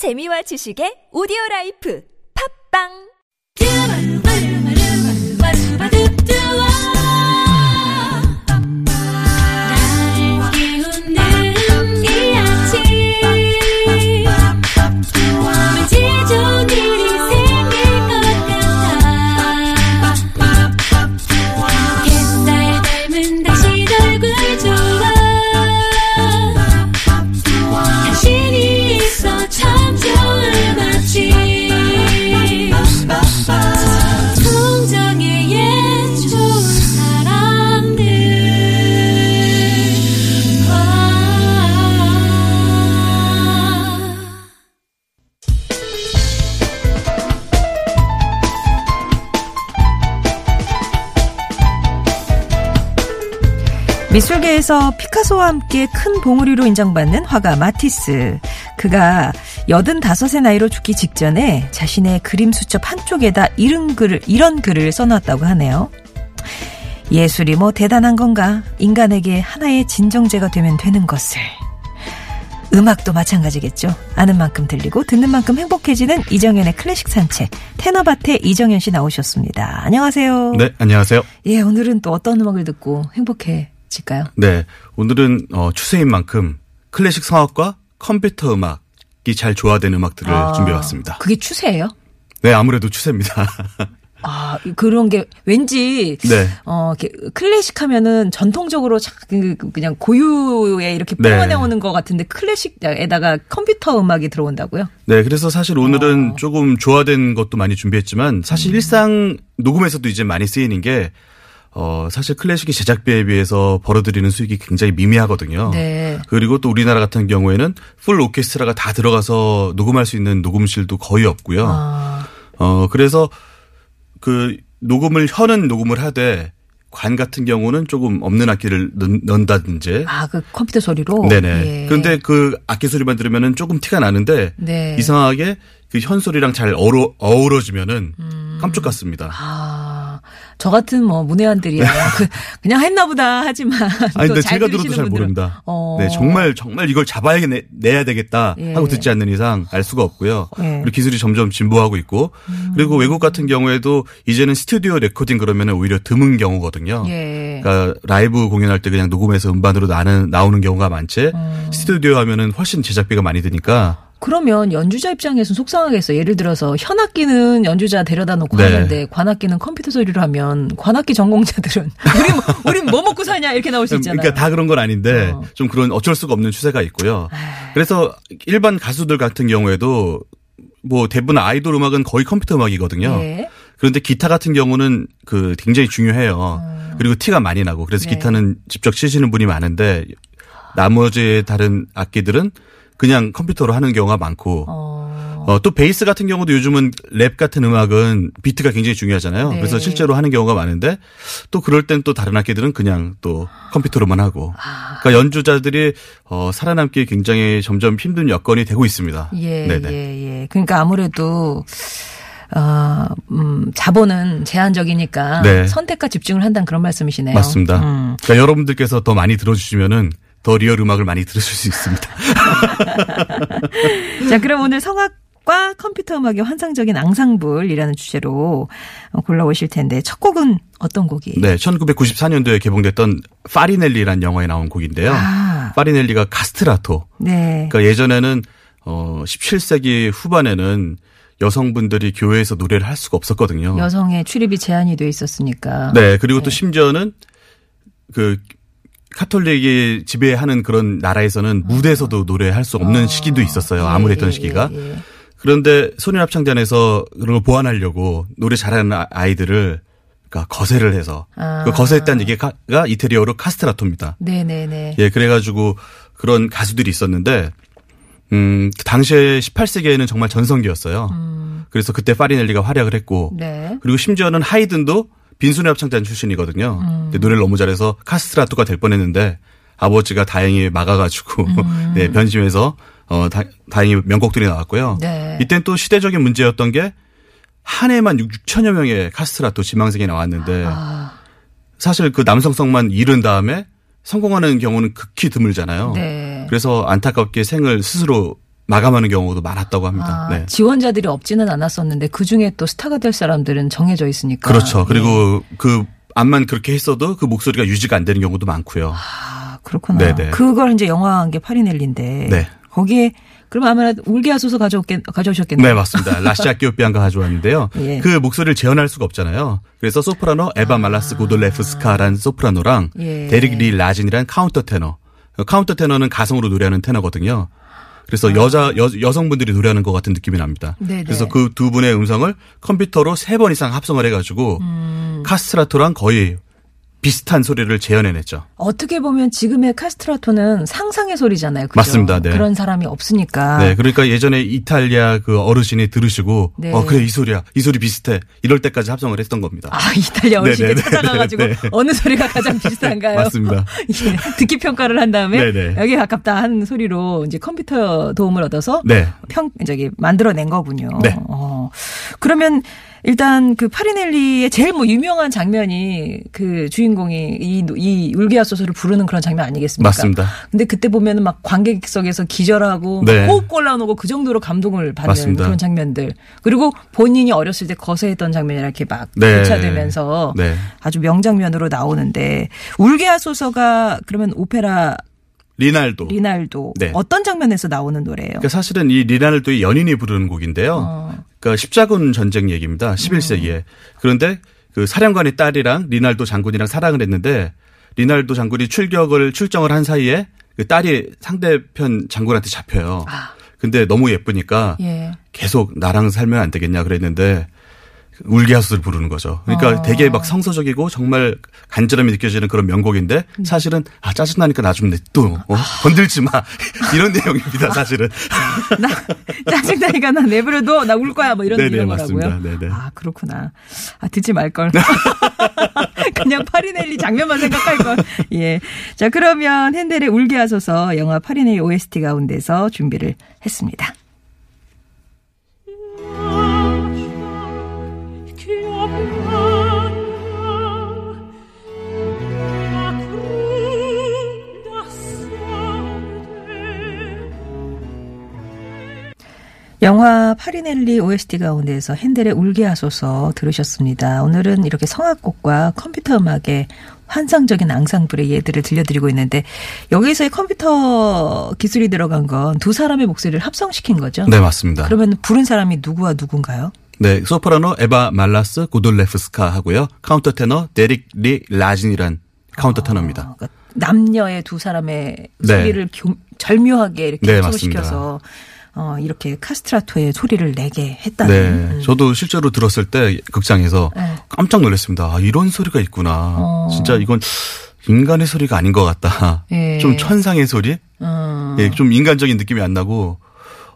재미와 지식의 오디오 라이프. 팝빵 미술계에서 피카소와 함께 큰 봉우리로 인정받는 화가 마티스. 그가 85의 나이로 죽기 직전에 자신의 그림 수첩 한쪽에다 이런 글을, 이런 글을 써놨다고 하네요. 예술이 뭐 대단한 건가? 인간에게 하나의 진정제가 되면 되는 것을. 음악도 마찬가지겠죠. 아는 만큼 들리고 듣는 만큼 행복해지는 이정현의 클래식 산책. 테너밭에 이정현 씨 나오셨습니다. 안녕하세요. 네, 안녕하세요. 예, 오늘은 또 어떤 음악을 듣고 행복해 질까요? 네, 오늘은 어, 추세인 만큼 클래식 성악과 컴퓨터 음악이 잘 조화된 음악들을 아, 준비해왔습니다. 그게 추세예요? 네, 아무래도 추세입니다. 아, 그런 게 왠지 네. 어, 클래식 하면은 전통적으로 자- 그- 그- 그냥 고유에 이렇게 네. 뿜어내 오는 것 같은데 클래식에다가 컴퓨터 음악이 들어온다고요? 네, 그래서 사실 오늘은 어. 조금 조화된 것도 많이 준비했지만 음. 사실 일상 녹음에서도 이제 많이 쓰이는 게 어, 사실 클래식의 제작비에 비해서 벌어들이는 수익이 굉장히 미미하거든요. 네. 그리고 또 우리나라 같은 경우에는 full 오케스트라가 다 들어가서 녹음할 수 있는 녹음실도 거의 없고요. 아, 어, 그래서 그 녹음을 현은 녹음을 하되 관 같은 경우는 조금 없는 악기를 넣, 넣는다든지. 아, 그 컴퓨터 소리로? 네네. 예. 그런데 그 악기 소리만 들으면은 조금 티가 나는데 네. 이상하게 그 현 소리랑 잘 어우러, 어우러지면은 깜짝 같습니다. 음. 아, 저 같은 뭐 문외한들이야. 그, 그냥 했나 보다 하지만. 아니, 또 근데 잘 제가 들어도 잘 분들은- 모릅니다. 어. 네, 정말, 정말 이걸 잡아야 내, 내야 되겠다 예. 하고 듣지 않는 이상 알 수가 없고요. 예. 음. 그리고 기술이 점점 진보하고 있고, 그리고 외국 같은 경우에도 이제는 스튜디오 레코딩 그러면 오히려 드문 경우거든요. 예. 그러니까 라이브 공연할 때 그냥 녹음해서 음반으로 나는, 나오는 경우가 많지, 음. 스튜디오 하면은 훨씬 제작비가 많이 드니까, 그러면 연주자 입장에서 속상하겠어. 예를 들어서 현악기는 연주자 데려다 놓고 네. 하는데 관악기는 컴퓨터 소리로 하면 관악기 전공자들은 우리 뭐, 우린 뭐 먹고 사냐 이렇게 나올 수 있잖아요. 그러니까 다 그런 건 아닌데 어. 좀 그런 어쩔 수가 없는 추세가 있고요. 그래서 일반 가수들 같은 경우에도 뭐 대부분 아이돌 음악은 거의 컴퓨터 음악이거든요. 예. 그런데 기타 같은 경우는 그 굉장히 중요해요. 그리고 티가 많이 나고 그래서 네. 기타는 직접 치시는 분이 많은데 나머지 다른 악기들은 그냥 컴퓨터로 하는 경우가 많고 어. 어, 또 베이스 같은 경우도 요즘은 랩 같은 음악은 비트가 굉장히 중요하잖아요. 네. 그래서 실제로 하는 경우가 많은데 또 그럴 땐 또 다른 악기들은 그냥 또 컴퓨터로만 하고. 아. 그러니까 연주자들이 어, 살아남기 굉장히 점점 힘든 여건이 되고 있습니다. 예, 네네. 예, 예. 그러니까 아무래도 어, 음, 자본은 제한적이니까 네. 선택과 집중을 한다는 그런 말씀이시네요. 맞습니다. 음. 그러니까 여러분들께서 더 많이 들어주시면은 더 real 음악을 많이 들으실 수 있습니다. 자, 그럼 오늘 성악 과 컴퓨터 음악의 환상적인 앙상블이라는 주제로 어, 골라오실 텐데 첫 곡은 어떤 곡이에요? 네, 1994년도에 개봉됐던 파리넬리라는 영화에 나온 곡인데요. 아. 파리넬리가 카스트라토. 네. 그러니까 예전에는 어 17세기 후반에는 여성분들이 교회에서 노래를 할 수가 없었거든요. 여성의 출입이 제한이 돼 있었으니까. 네, 그리고 또 심지어는 그 카톨릭이 지배하는 그런 나라에서는 무대에서도 노래할 수 없는 시기도 있었어요. 암울했던 예, 시기가. 예, 예. 그런데 소년합창단에서 그런 걸 보완하려고 노래 잘하는 아- 아이들을 그러니까 거세를 해서 아. 그 거세했다는 얘기가 이태리어로 카스트라토입니다. 네네네. 예, 그래가지고 그런 가수들이 있었는데, 음, 그 당시에 18세기에는 정말 전성기였어요. 그래서 그때 파리넬리가 활약을 했고, 음. 네. 그리고 심지어는 하이든도 빈손의 합창단 출신이거든요. 음. 근데 노래를 너무 잘해서 카스트라토가 될 뻔했는데 아버지가 다행히 막아가지고 음. 네, 변심해서 어 다, 다행히 명곡들이 나왔고요. 네. 이땐 또 시대적인 문제였던 게 한 해만 6천여 명의 카스트라토 지망생이 나왔는데 아, 사실 그 남성성만 잃은 다음에 성공하는 경우는 극히 드물잖아요. 네. 그래서 안타깝게 생을 스스로 마감하는 경우도 많았다고 합니다. 아, 네. 지원자들이 없지는 않았었는데 그 중에 또 스타가 될 사람들은 정해져 있으니까. 그렇죠. 그리고 예. 그 암만 그렇게 했어도 그 목소리가 유지가 안 되는 경우도 많고요. 아, 그렇구나. 네네. 그걸 이제 영화화한 게 파리넬리인데. 네. 거기에 그럼 아무래도 울게 하소서 가져오겠, 가져오셨겠네요. 네, 맞습니다. Lascia ch'io pianga 가져왔는데요. 예. 그 목소리를 재현할 수가 없잖아요. 그래서 소프라노 에바 말라스 고돌레프스카라는 소프라노랑 아. 예. 데릭 리 라진이라는 카운터 테너. 카운터 테너는 가성으로 노래하는 테너거든요. 그래서 아. 여자 여, 여성분들이 노래하는 것 같은 느낌이 납니다. 네네. 그래서 그 두 분의 음성을 컴퓨터로 세 번 이상 합성을 해가지고 음. 카스트라토랑 거의 비슷한 소리를 재현해냈죠. 어떻게 보면 지금의 카스트라토는 상상의 소리잖아요. 그죠? 맞습니다. 네. 그런 사람이 없으니까. 네, 그러니까 예전에 이탈리아 그 어르신이 들으시고 네. 어 그래 이 소리야, 이 소리 비슷해 이럴 때까지 합성을 했던 겁니다. 아, 이탈리아 어르신이 네네네. 찾아가가지고 네. 어느 소리가 가장 비슷한가요? 맞습니다. 예, 듣기 평가를 한 다음에 네네. 여기에 가깝다 하는 소리로 이제 컴퓨터 도움을 얻어서 네. 평 저기 만들어낸 거군요. 네. 어. 그러면 일단 그 파리넬리의 제일 뭐 유명한 장면이 그 주인공이 이, 이 울기야소서를 부르는 그런 장면 아니겠습니까? 맞습니다. 근데 그때 보면은 막 관객석에서 기절하고 네. 호흡 곤란하고 그 정도로 감동을 받는 맞습니다. 그런 장면들. 그리고 본인이 어렸을 때 거세했던 장면이 이렇게 막 네. 교차되면서 네. 아주 명장면으로 나오는데 울게하소서가 그러면 오페라 리날도. 리날도 네. 어떤 장면에서 나오는 노래예요? 그러니까 사실은 이 리날도의 연인이 부르는 곡인데요. 어. 그러니까 십자군 전쟁 얘기입니다. 11세기에. 그런데 그 사령관의 딸이랑 리날도 장군이랑 사랑을 했는데 리날도 장군이 출격을 출정을 한 사이에 그 딸이 상대편 장군한테 잡혀요. 아. 근데 너무 예쁘니까 예. 계속 나랑 살면 안 되겠냐 그랬는데 울기하수를 부르는 거죠. 그러니까 어. 되게 막 성서적이고 정말 간절함이 느껴지는 그런 명곡인데 음. 사실은 아 짜증나니까 나좀 냅둬 어? 건들지 마 이런 내용입니다 사실은. 나 짜증나니까 나 내버려둬 나 울 거야 뭐 이런 네네, 이런 거라고요. 네네. 아 그렇구나. 아 듣지 말 걸. 그냥 파리넬리 장면만 생각할 걸. 예. 자 그러면 핸델의 울게 하소서 영화 파리넬리 OST 가운데서 준비를 했습니다. 영화 파리넬리 OST 가운데서 핸델의 울게 하소서 들으셨습니다. 오늘은 이렇게 성악곡과 컴퓨터 음악의 환상적인 앙상블의 예들을 들려드리고 있는데 여기서의 컴퓨터 기술이 들어간 건 두 사람의 목소리를 합성시킨 거죠? 네 맞습니다. 그러면 부른 사람이 누구와 누군가요? 네 소프라노 에바 말라스 고돌레프스카 하고요 카운터 테너 데릭 리 라진이란 카운터 테너입니다. 어, 그러니까 남녀의 두 사람의 네. 소리를 교- 절묘하게 이렇게 네, 합성을 맞습니다. 시켜서 어, 이렇게 카스트라토의 소리를 내게 했다는. 네, 음. 저도 실제로 들었을 때 극장에서 네. 깜짝 놀랐습니다. 아, 이런 소리가 있구나. 어. 진짜 이건 인간의 소리가 아닌 것 같다. 예. 좀 천상의 소리? 음. 예, 좀 인간적인 느낌이 안 나고,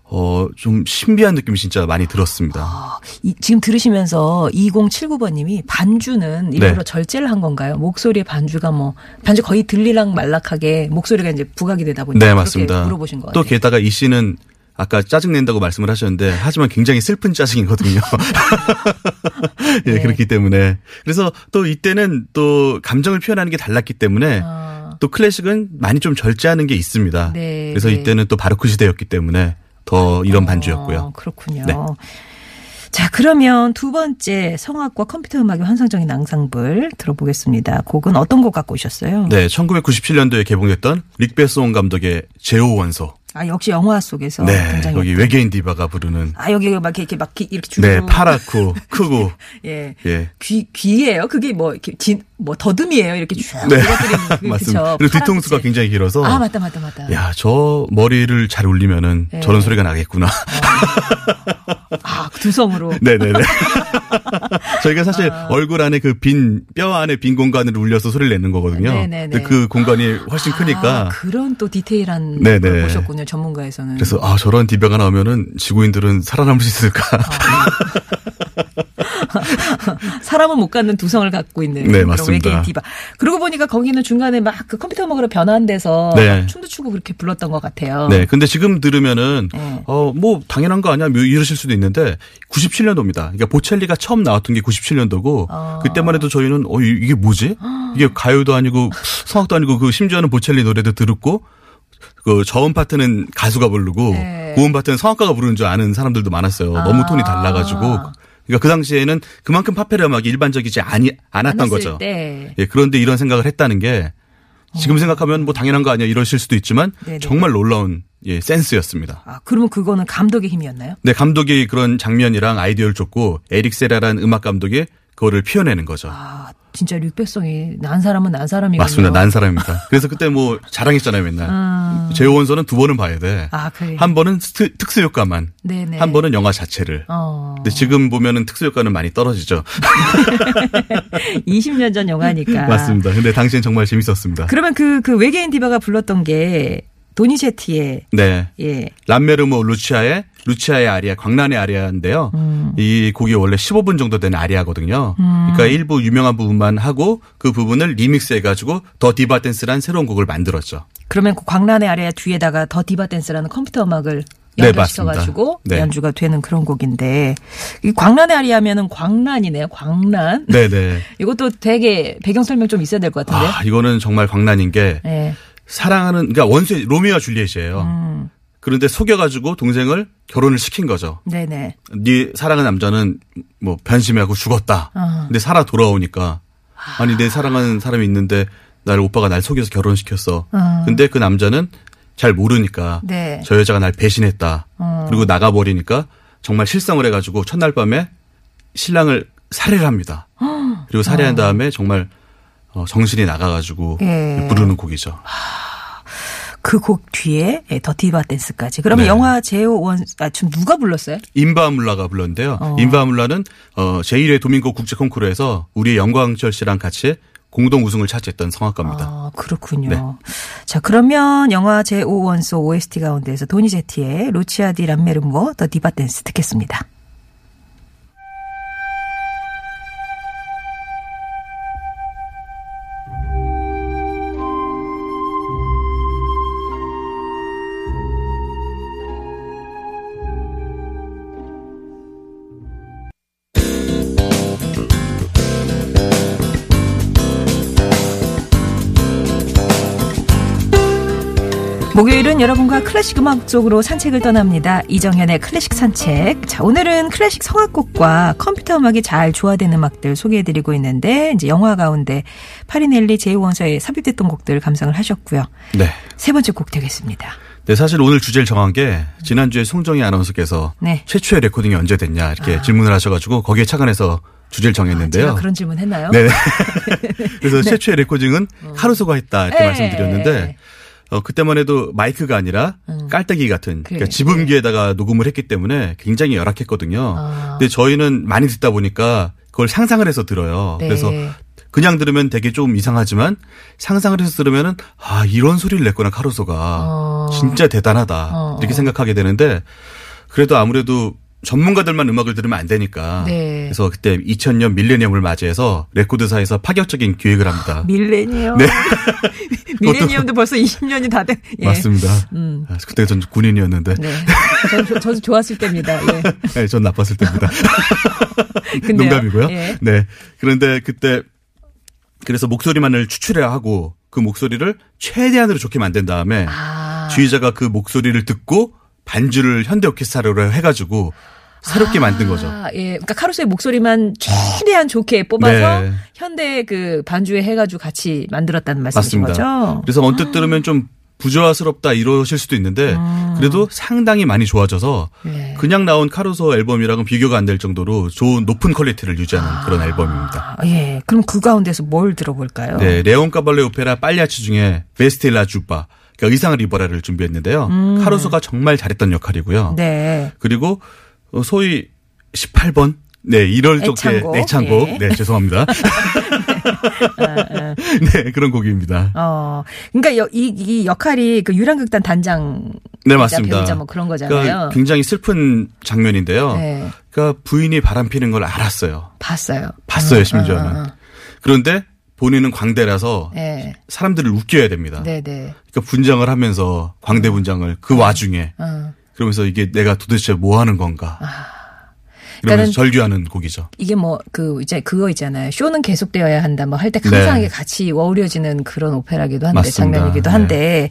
어, 좀 신비한 느낌이 진짜 많이 들었습니다. 아, 이- 지금 들으시면서 2079번님이 반주는 일부러 네. 절제를 한 건가요? 목소리의 반주가 뭐 반주 거의 들리랑 말락하게 목소리가 이제 부각이 되다 보니까 네, 맞습니다. 물어보신 것또 같아요. 게다가 이 씨는 아까 짜증 낸다고 말씀을 하셨는데, 하지만 굉장히 슬픈 짜증이거든요. 예, 네. 그렇기 때문에. 그래서 또 이때는 또 감정을 표현하는 게 달랐기 때문에, 아, 또 클래식은 많이 좀 절제하는 게 있습니다. 네, 그래서 네. 이때는 또 바로크 시대였기 때문에 더 이런 반주였고요. 어, 그렇군요. 네. 자, 그러면 두 번째 성악과 컴퓨터 음악의 환상적인 앙상블 들어보겠습니다. 곡은 어떤 곡 갖고 오셨어요? 네, 1997년도에 개봉했던 릭베송 감독의 제오 원소. 아, 역시 영화 속에서 네, 여기 외계인 디바가 부르는 아, 여기 막 이렇게 막 기- 이렇게 쭉 네, 파랗고 크고 예. 예. 귀 귀예요. 그게 뭐 이렇게 진, 뭐 더듬이에요. 이렇게 쭉 네. 그, 맞습니다. 그리고 뒤통수가. 굉장히 길어서 아, 맞다 맞다 맞다. 야, 저 머리를 잘 울리면은 네. 저런 소리가 나겠구나. 아, 두성으로. 네네네. 저희가 사실 얼굴 안에 그 빈, 뼈 안에 빈 공간을 울려서 소리를 내는 거거든요. 네네네. 근데 그 공간이 훨씬 크니까. 아, 그런 또 디테일한 네네. 걸 보셨군요. 전문가에서는. 그래서 아 저런 디바가 나오면은 지구인들은 살아남을 수 있을까? 사람은 못 갖는 두성을 갖고 있는 네, 그런 맞습니다. 외계인 디바. 그러고 보니까 거기는 중간에 막 그 컴퓨터 먹으러 변환돼서 네. 막 춤도 추고 그렇게 불렀던 것 같아요. 네, 근데 지금 들으면은 네. 어뭐 당연한 거 아니야? 뭐 이러실 수도 있는데 97년도입니다. 그러니까 보첼리가 처음 나왔던 게 97년도고 아. 그때만 해도 저희는 어 이- 이게 뭐지? 이게 가요도 아니고 성악도 아니고 그 심지어는 보첼리 노래도 들었고 그 저음 파트는 가수가 부르고 네. 고음 파트는 성악가가 부르는 줄 아는 사람들도 많았어요. 너무 아. 톤이 달라가지고. 그러니까 그 당시에는 그만큼 팝페라 음악이 일반적이지 아니, 않았던 거죠. 때. 예, 그런데 이런 생각을 했다는 게 지금 생각하면 뭐 당연한 거 아니야 이러실 수도 있지만 어. 네네. 정말 놀라운 예, 센스였습니다. 아, 그러면 그거는 감독의 힘이었나요? 네, 감독이 그런 장면이랑 아이디어를 줬고 에릭 세라라는 음악 감독이 그거를 피워내는 거죠. 아, 진짜 류백성이 난 사람은 난 사람이군요. 맞습니다. 난 사람입니다. 그래서 그때 뭐 자랑했잖아요, 맨날. 제오원소는 두 번은 봐야 돼. 아, 그래요? 한 번은 스트- 특수 효과만, 네네. 한 번은 영화 자체를. 어. 근데 지금 보면은 특수 효과는 많이 떨어지죠. 20년 전 영화니까. 맞습니다. 근데 당시엔 정말 재밌었습니다. 그러면 그, 그 외계인 디바가 불렀던 게 도니제티의 네. 예. 람메르무어 루치아의 루치아의 아리아, 광란의 아리아인데요. 음. 이 곡이 원래 15분 정도 되는 아리아거든요. 그러니까 일부 유명한 부분만 하고 그 부분을 리믹스 해가지고 The Diva Dance란 새로운 곡을 만들었죠. 그러면 그 광란의 아래 뒤에다가 더 디바 댄스라는 컴퓨터 음악을 네, 연결시켜가지고 맞습니다. 네. 연주가 되는 그런 곡인데 이 광란의 아리 하면은 광란이네요. 광란. 네네. 이것도 되게 배경 설명 좀 있어야 될 것 같은데. 아, 이거는 정말 광란인 게 네. 사랑하는 그러니까 원수 로미오와 줄리엣이에요. 음. 그런데 속여가지고 동생을 결혼을 시킨 거죠. 네네. 네 사랑하는 남자는 뭐 변심하고 죽었다. 어. 근데 살아 돌아오니까 아니 내 사랑하는 사람이 있는데 나를 오빠가 날 속여서 결혼시켰어. 어. 근데 그 남자는 잘 모르니까 네. 저 여자가 날 배신했다. 어. 그리고 나가버리니까 정말 실성을 해가지고 첫날 밤에 신랑을 살해를 합니다. 그리고 살해한 다음에 정말 어, 정신이 나가가지고 예. 부르는 곡이죠. 그 곡 뒤에 예, 더 디바 댄스까지. 그러면 네. 영화 제오 원, 아, 지금 누가 불렀어요? 인바물라가 불렀는데요. 어. 인바물라는 어, 제1회 도민고 국제 콩쿠르에서 우리 영광철 씨랑 같이 공동 우승을 차지했던 성악가입니다. 아, 그렇군요. 네. 자, 그러면 영화 제5원소 OST 가운데에서 도니 제티의 루치아 디 람메르모 더 디바 댄스 듣겠습니다. 목요일은 여러분과 클래식 음악 쪽으로 산책을 떠납니다. 이정현의 클래식 산책. 자, 오늘은 클래식 성악곡과 컴퓨터 음악이 잘 조화된 음악들 소개해드리고 있는데, 이제 영화 가운데 파리넬리 제오원소에 삽입됐던 곡들 감상을 하셨고요. 네. 세 번째 곡 되겠습니다. 네, 사실 오늘 주제를 정한 게 지난주에 송정희 아나운서께서 네. 최초의 레코딩이 언제 됐냐 이렇게 질문을 하셔가지고 거기에 착안해서 주제를 정했는데요. 제가 그런 질문 했나요? 네. 그래서 최초의 레코딩은 카루소가 했다 이렇게 네. 말씀드렸는데 어, 그때만 해도 마이크가 아니라 깔때기 같은 그래. 그러니까 지붕기에다가 녹음을 했기 때문에 굉장히 열악했거든요. 아. 근데 저희는 많이 듣다 보니까 그걸 상상을 해서 들어요. 네. 그래서 그냥 들으면 되게 좀 이상하지만 상상을 해서 들으면은 아 이런 소리를 냈구나 카루소가 어. 진짜 대단하다 어. 이렇게 생각하게 되는데 그래도 아무래도 전문가들만 음악을 들으면 안 되니까 네. 그래서 그때 2000년 밀레니엄을 맞이해서 레코드사에서 파격적인 기획을 합니다. 밀레니엄. 네. 밀레니엄도 벌써 20년이 다 돼. 예. 맞습니다. 아, 그때 전 군인이었는데 네. 저, 저, 도 좋았을 때입니다. 예. 네, 전 나빴을 때입니다. 농담이고요. 예. 네. 그런데 그때 그래서 목소리만을 추출해야 하고 그 목소리를 최대한으로 좋게 만든 다음에 아. 주의자가 그 목소리를 듣고 반주를 현대 오케스트라로 해가지고 새롭게 만든 거죠. 아, 예. 그러니까 카루소의 목소리만 최대한 좋게 뽑아서 네. 현대 그 반주에 해가지고 같이 만들었다는 말씀이신 맞습니다. 거죠? 그래서 언뜻 들으면 좀 부조화스럽다 이러실 수도 있는데 그래도 상당히 많이 좋아져서 음. 네. 그냥 나온 카루소 앨범이랑은 비교가 안 될 정도로 좋은 높은 quality를 유지하는 그런 앨범입니다. 아, 예. 그럼 그 가운데서 뭘 들어볼까요? 네, 레온카발로 오페라 빨리아치 중에 Vesti la giubba 그러니까 의상을 입어라를 준비했는데요. 카루소가 정말 잘했던 역할이고요. 음. 네. 그리고 어, 소위 18번 네, 이럴 적에 애창곡. 애창곡. 예. 네, 죄송합니다. 네, 그런 곡입니다. 어. 그러니까 여- 이, 이 역할이 그 유랑극단 단장. 네, 맞습니다. 배우자 뭐 그런 거잖아요. 그러니까 굉장히 슬픈 장면인데요. 네. 그러니까 부인이 바람 피는 걸 알았어요. 봤어요. 봤어요, 어, 심지어는. 어, 어, 어. 그런데 본인은 광대라서 네. 사람들을 웃겨야 됩니다. 네, 네. 그러니까 분장을 하면서 광대 분장을 그 와중에 어. 그러면서 이게 내가 도대체 뭐 하는 건가. 그러면서 그러니까는- 절규하는 곡이죠. 이게 뭐 그 이제 그거 있잖아요. 쇼는 계속되어야 한다. 뭐 할때 네. 항상 이게 같이 어우러지는 그런 오페라기도 한데 맞습니다. 장면이기도 네. 한데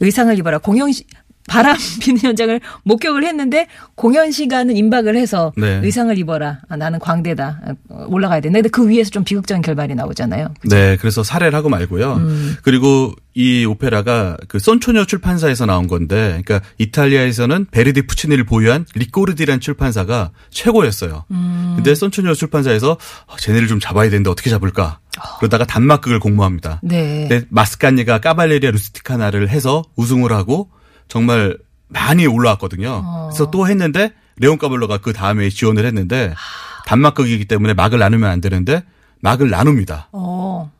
의상을 입어라 공연 시 바람피는 현장을 목격을 했는데 공연 시간은 임박을 해서 네. 의상을 입어라. 아, 나는 광대다. 아, 올라가야 돼. 근데 그 위에서 좀 비극적인 결말이 나오잖아요. 네, 그래서 살해를 하고 말고요. 음. 그리고 이 오페라가 그 손초뇨 출판사에서 나온 건데, 그러니까 이탈리아에서는 베르디 푸치니를 보유한 리코르디라는 출판사가 최고였어요. 음. 근데 손초뇨 출판사에서 어, 쟤네를 좀 잡아야 되는데 어떻게 잡을까? 그러다가 단막극을 공모합니다. 네. 마스카니가 까발레리아 루스티카나를 해서 우승을 하고 정말 많이 올라왔거든요. 어. 그래서 또 했는데 레온 까발로가 그 다음에 지원을 했는데 단막극이기 때문에 막을 나누면 안 되는데 막을 나눕니다. 어.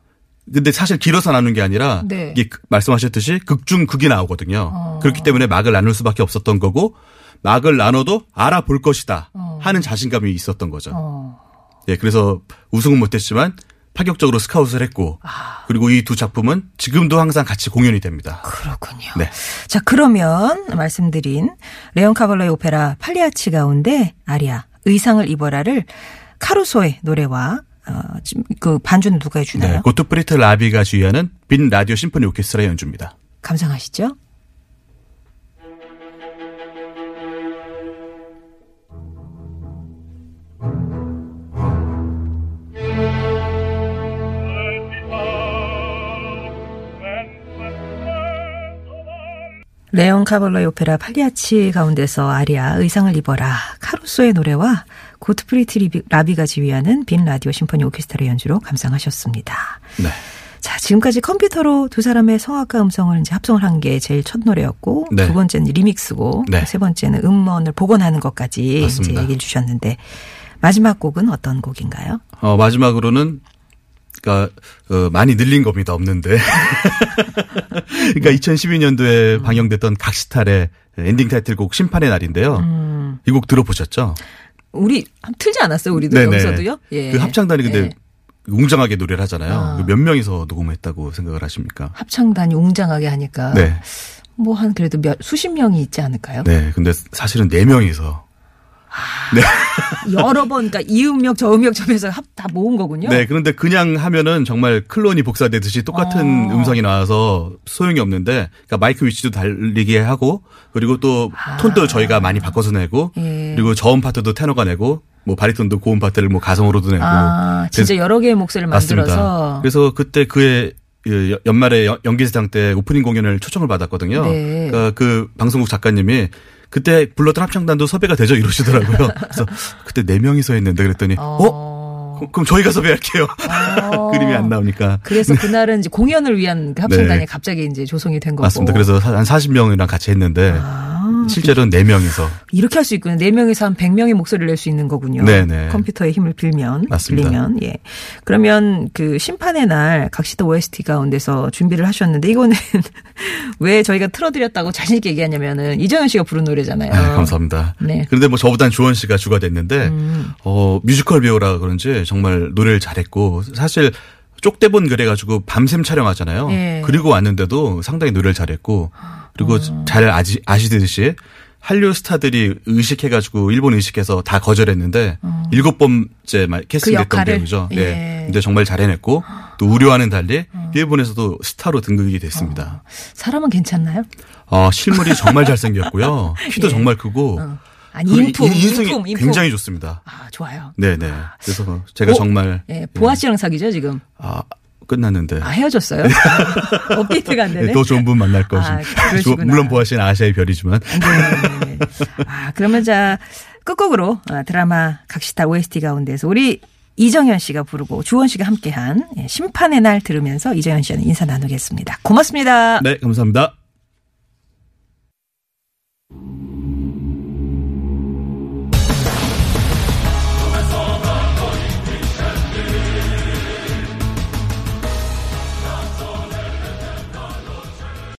근데 사실 길어서 나눈 게 아니라 네. 이게 그- 말씀하셨듯이 극중 극이 나오거든요. 어. 그렇기 때문에 막을 나눌 수밖에 없었던 거고 막을 나눠도 알아볼 것이다 하는 자신감이 있었던 거죠. 어. 예, 그래서 우승은 못했지만 파격적으로 스카웃을 했고 아. 그리고 이 두 작품은 지금도 항상 같이 공연이 됩니다. 그렇군요. 네. 자, 그러면 말씀드린 레온카발로의 오페라 팔리아치 가운데 아리아 의상을 입어라를 카루소의 노래와 어, 그 반주는 누가 해주나요? 네, 고트프리트 라비가 지휘하는 빈 라디오 심포니 오케스트라 연주입니다. 감상하시죠. 레온카발로의 오페라 팔리아치 가운데서 아리아 의상을 입어라 카루소의 노래와 고트프리트 라비가 지휘하는 빈 라디오 심포니 오케스트라 연주로 감상하셨습니다. 네. 자, 지금까지 컴퓨터로 두 사람의 성악과 음성을 이제 합성을 한 게 제일 첫 노래였고, 네. 두 번째는 remix고, 네. 세 번째는 음원을 복원하는 것까지 이제 맞습니다. 얘기를 주셨는데, 마지막 곡은 어떤 곡인가요? 어, 마지막으로는 그러니까 어, 많이 늘린 겁니다. 없는데. 그러니까 2012년도에 방영됐던 각시탈의 엔딩 타이틀곡 심판의 날인데요. 음. 이곡 들어보셨죠? 우리 틀지 않았어요, 우리도 네네. 여기서도요? 예. 그 합창단이 근데 예. 웅장하게 노래를 하잖아요. 아. 몇 명이서 녹음했다고 생각을 하십니까? 합창단이 웅장하게 하니까, 네. 뭐 한 그래도 몇, 수십 명이 있지 않을까요? 네. 근데 사실은 네 명이서 여러 번, 그러니까 이 음역, 저 음역 점에서 합, 다 모은 거군요. 네, 그런데 그냥 하면은 정말 클론이 복사되듯이 똑같은 어. 음성이 나와서 소용이 없는데, 그러니까 마이크 위치도 달리게 하고, 그리고 또 톤도 저희가 많이 바꿔서 내고, 아. 예. 그리고 저음 파트도 테너가 내고, 뭐 바리톤도 고음 파트를 뭐 가성으로도 내고. 아, 진짜 여러 개의 목소리를 만들어서. 맞습니다. 그래서 그때 그의 그 여- 연말에 연- 연기세상 때 오프닝 공연을 초청을 받았거든요. 네. 그러니까 그 방송국 작가님이 그때 불렀던 합창단도 섭외가 되죠 이러시더라고요. 그래서 그때 네 명이서 했는데 그랬더니 어? 어. 그럼- 그럼 저희가 섭외할게요. 어. 그림이 안 나오니까. 그래서 그날은 이제 공연을 위한 그 합창단이 네. 갑자기 이제 조성이 된 거고. 맞습니다. 그래서 한 40명이랑 같이 했는데 아, 실제로는 4명이서 이렇게 할 수 있군요. 네 명에서 한 100명의 목소리를 낼 수 있는 거군요. 네네. 컴퓨터의 힘을 빌면. 맞습니다. 빌리면. 예. 그러면 그 심판의 날 각시도 OST 가운데서 준비를 하셨는데 이거는 왜 저희가 틀어드렸다고 자신 있게 얘기하냐면은 이정현 씨가 부른 노래잖아요. 네, 감사합니다. 네. 그런데 뭐 저보단 주원 씨가 주가 됐는데 음. 어 뮤지컬 배우라 그런지 정말 노래를 잘했고 사실 쪽대본 그래가지고 밤샘 촬영하잖아요. 예. 그리고 왔는데도 상당히 노래를 잘했고 그리고 잘 아시, 아시듯이 한류 스타들이 의식해가지고 일본 의식해서 다 거절했는데 일곱 번째 말- 캐스팅됐던 어. 그? 배우죠. 예. 네. 근데 정말 잘 해냈고 또 우려와는 달리 일본에서도 스타로 등극이 됐습니다. 사람은 괜찮나요? 어, 실물이 정말 잘생겼고요. 키도 예. 정말 크고. 어. 아니 그리고 인품, 이- 인성이 인품, 인품. 굉장히 좋습니다. 아 좋아요. 네네. 그래서 제가 어? 정말 예, 보아 씨랑 사귀죠 지금. 아, 끝났는데. 아 헤어졌어요? 업데이트가 안 되네. 네, 더 좋은 분 만날 거지. 아, 그러시구나. 물론 보아 씨는 아시아의 별이지만. 네. 아, 그러면 자, 끝곡으로 아, 드라마 각시타 OST 가운데서 우리 이정현 씨가 부르고 주원 씨가 함께한 예, 심판의 날 들으면서 이정현 씨는 인사 나누겠습니다. 고맙습니다. 네, 감사합니다.